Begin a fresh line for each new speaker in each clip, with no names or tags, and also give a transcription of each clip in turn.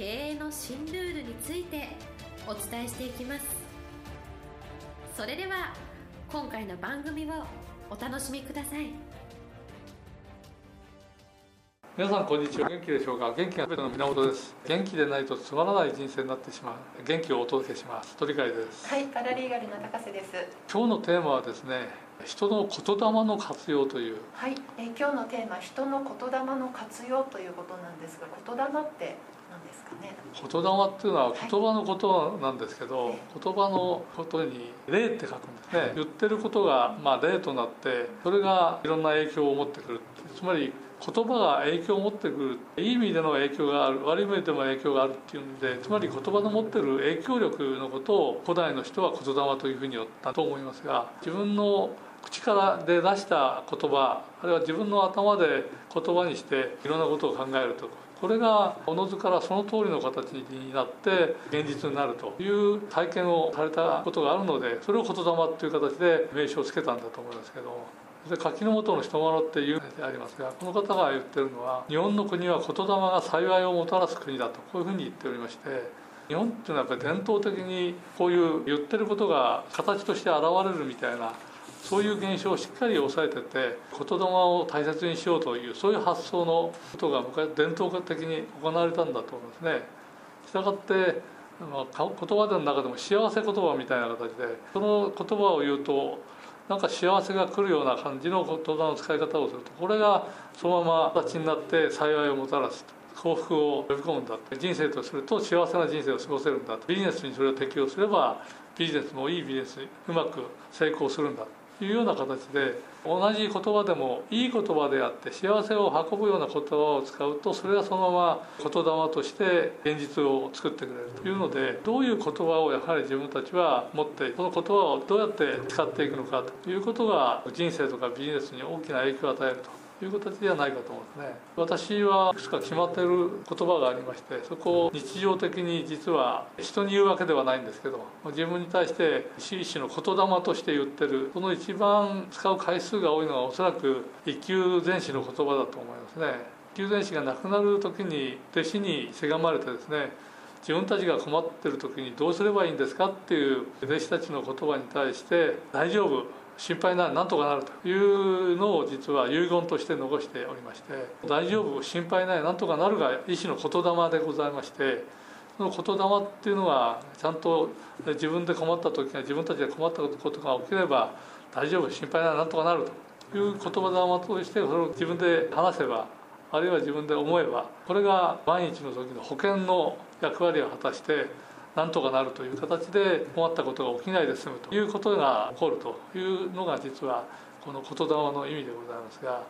経営の新ルールについてお伝えしていきます。それでは今回の番組をお楽しみください。
皆さんこんにちは。元気でしょうか？元気が全ての源です。元気でないとつまらない人生になってしまう。元気をお届けします。鳥海です。
はいパラリーガルの高瀬です。
今日のテーマはですね人の言霊の活用という。
はいえ今日のテーマ人の言霊の活用ということなんですが言霊って何ですかね？
言霊っていうのは言葉のことなんですけど、
はい
言葉のことに「霊」って書くんですね。言ってることがまあ霊となってそれがいろんな影響を持ってくるつまり言葉が影響を持ってくる。いい意味での影響がある。悪い意味でも影響があるっていうんでつまり言葉の持ってる影響力のことを古代の人は言霊というふうに言ったと思いますが自分の口からで出した言葉あるいは自分の頭で言葉にしていろんなことを考えるとこれがおのずからその通りの形になって現実になるという体験をされたことがあるのでそれを言霊という形で名称を付けたんだと思いますけどで柿の本の人物っていうでありますがこの方が言ってるのは日本の国は言霊が幸いをもたらす国だとこういうふうに言っておりまして日本っていうのはやっぱり伝統的にこういう言ってることが形として現れるみたいなそういう現象をしっかり抑えてて言霊を大切にしようというそういう発想のことが昔伝統的に行われたんだと思いますね。したがって、言葉の中でも幸せ言葉みたいな形でその言葉を言うとなんか幸せが来るような感じの登山の使い方をするとこれがそのまま形になって幸いをもたらすと。幸福を呼び込むんだ人生とすると幸せな人生を過ごせるんだビジネスにそれを適用すればビジネスもいいビジネスにうまく成功するんだいうような形で同じ言葉でもいい言葉であって幸せを運ぶような言葉を使うとそれがそのまま言霊として現実を作ってくれるというのでどういう言葉をやはり自分たちは持ってその言葉をどうやって使っていくのかということが人生とかビジネスに大きな影響を与えると。いう形ではないかと思うんですね。私はいくつか決まっている言葉がありましてそこを日常的に実は人に言うわけではないんですけど自分に対して一種の言霊として言ってるその一番使う回数が多いのはおそらく一級前史の言葉だと思いますね。一級前史が亡くなる時に弟子にせがまれてですね自分たちが困ってる時にどうすればいいんですかっていう弟子たちの言葉に対して「大丈夫。心配ななんとかなるというのを実は遺言として残しておりまして「大丈夫心配ないなんとかなる」が医師の言霊でございましてその言霊っていうのはちゃんと自分で困った時が自分たちで困ったことが起きれば「大丈夫心配ないなんとかなる」という言葉霊としてそれを自分で話せばあるいは自分で思えばこれが万一の時の保険の役割を果たしてなんとかなるという形で困ったことが起きないで済むということが起こるというのが実はこの言霊の意味でございますが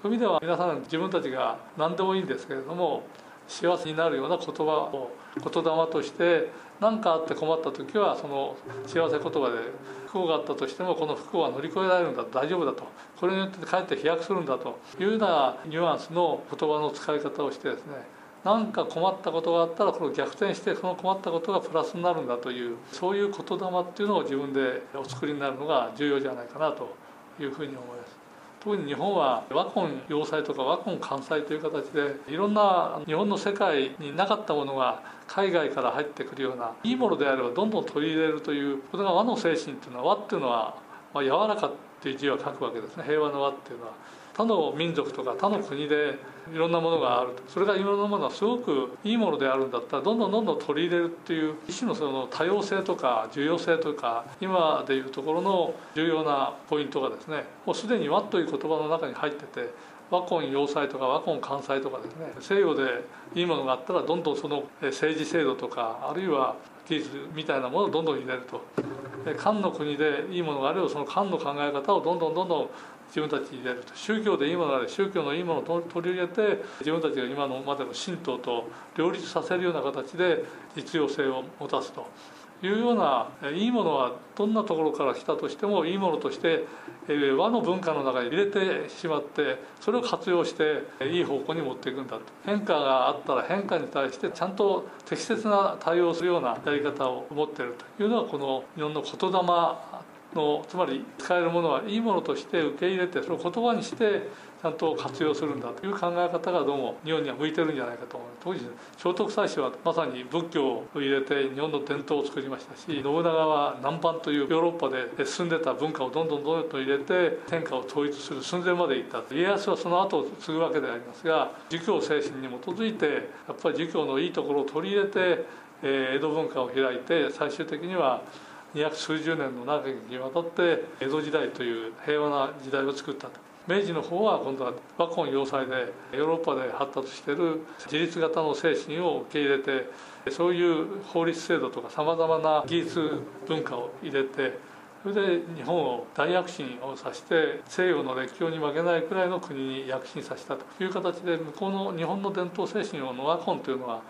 そういう意味では皆さん自分たちが何でもいいんですけれども幸せになるような言葉を言霊として何かあって困った時はその幸せ言葉で不幸があったとしてもこの不幸は乗り越えられるんだ。大丈夫だと。これによってかえって飛躍するんだというようなニュアンスの言葉の使い方をしてですね何か困ったことがあったらこれを逆転してその困ったことがプラスになるんだというそういう言霊っていうのを自分でお作りになるのが重要じゃないかなというふうに思います。特に日本は和魂要塞とか和魂関西という形でいろんな日本の世界になかったものが海外から入ってくるようないいものであればどんどん取り入れるというこれが和の精神っていうのは和っていうのは、まあ、柔らかっていう字を書くわけですね。平和の和っていうのは。他の民族とか他の国でいろんなものがあるそれがいろんなものがすごくいいものであるんだったらどんどんどんどん取り入れるっていう一種のその多様性とか重要性とか今でいうところの重要なポイントがですねもうすでに和という言葉の中に入ってて和魂要塞とか和魂関西とかですね西洋でいいものがあったらどんどんその政治制度とかあるいは技術みたいなものをどんどん入れると。漢の国でいいものがあればその漢の考え方をどんどんどんどん自分たちに入れると宗教でいいものなら宗教のいいものを取り入れて自分たちが今のまでの神道と両立させるような形で実用性を持たすというようないいものはどんなところから来たとしてもいいものとして和の文化の中に入れてしまってそれを活用していい方向に持っていくんだと変化があったら変化に対してちゃんと適切な対応するようなやり方を持っているというのがこの日本の言霊のつまり使えるものはいいものとして受け入れてそれを言葉にしてちゃんと活用するんだという考え方がどうも日本には向いてるんじゃないかと思う。当時聖徳太子はまさに仏教を入れて日本の伝統を作りましたし信長は南蛮というヨーロッパで進んでた文化をどんどんどんどん入れて天下を統一する寸前まで行った。家康はその後を継ぐわけでありますが儒教精神に基づいてやっぱり儒教のいいところを取り入れて江戸文化を開いて最終的には二百数十年の長きにわたって江戸時代という平和な時代を作ったと。明治の方は今度は和魂要塞でヨーロッパで発達している自立型の精神を受け入れてそういう法律制度とかさまざまな技術文化を入れてそれで日本を大躍進をさせて西洋の列強に負けないくらいの国に躍進させたという形で向こうの日本の伝統精神をノアコンというのは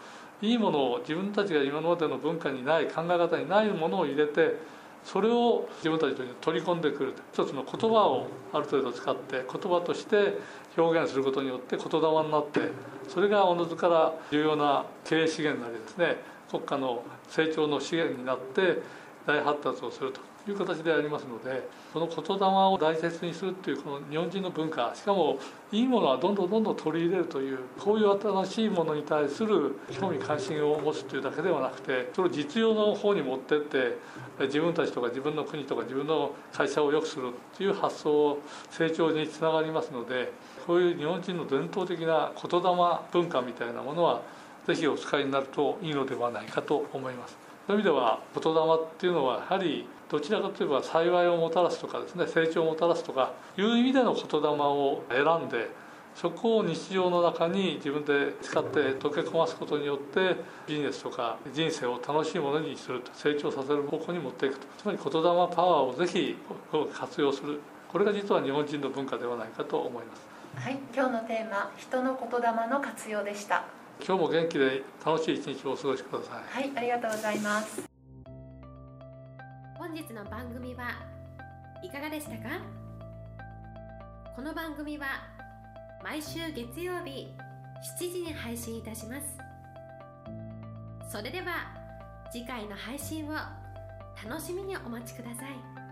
いいものを自分たちが今までの文化にない考え方にないものを入れてそれを自分たちに取り込んでくる一つの言葉をある程度使って言葉として表現することによって言霊になってそれがおのずから重要な経営資源なりですね国家の成長の資源になって大発達をすると。いう形でありますのでこの言霊を大切にするっていうこの日本人の文化しかもいいものはどんどんどんどん取り入れるというこういう新しいものに対する興味関心を持つというだけではなくてそれを実用の方に持ってって自分たちとか自分の国とか自分の会社を良くするっていう発想を成長につながりますのでこういう日本人の伝統的な言霊文化みたいなものは是非お使いになるといいのではないかと思います。そういう意味では言霊っていうのはやはりどちらかといえば幸いをもたらすとかですね成長をもたらすとかいう意味での言霊を選んでそこを日常の中に自分で使って溶け込ますことによってビジネスとか人生を楽しいものにすると成長させる方向に持っていくと。つまり言霊パワーをぜひ活用する。これが実は日本人の文化ではないかと思います。
はい今日のテーマ人の言霊の活用でした。
今日も元気で楽しい一日をお過ごしくださ
い。はいありがとうございます。
本日の番組はいかがでしたか？この番組は毎週月曜日7時に配信いたします。それでは次回の配信を楽しみにお待ちください。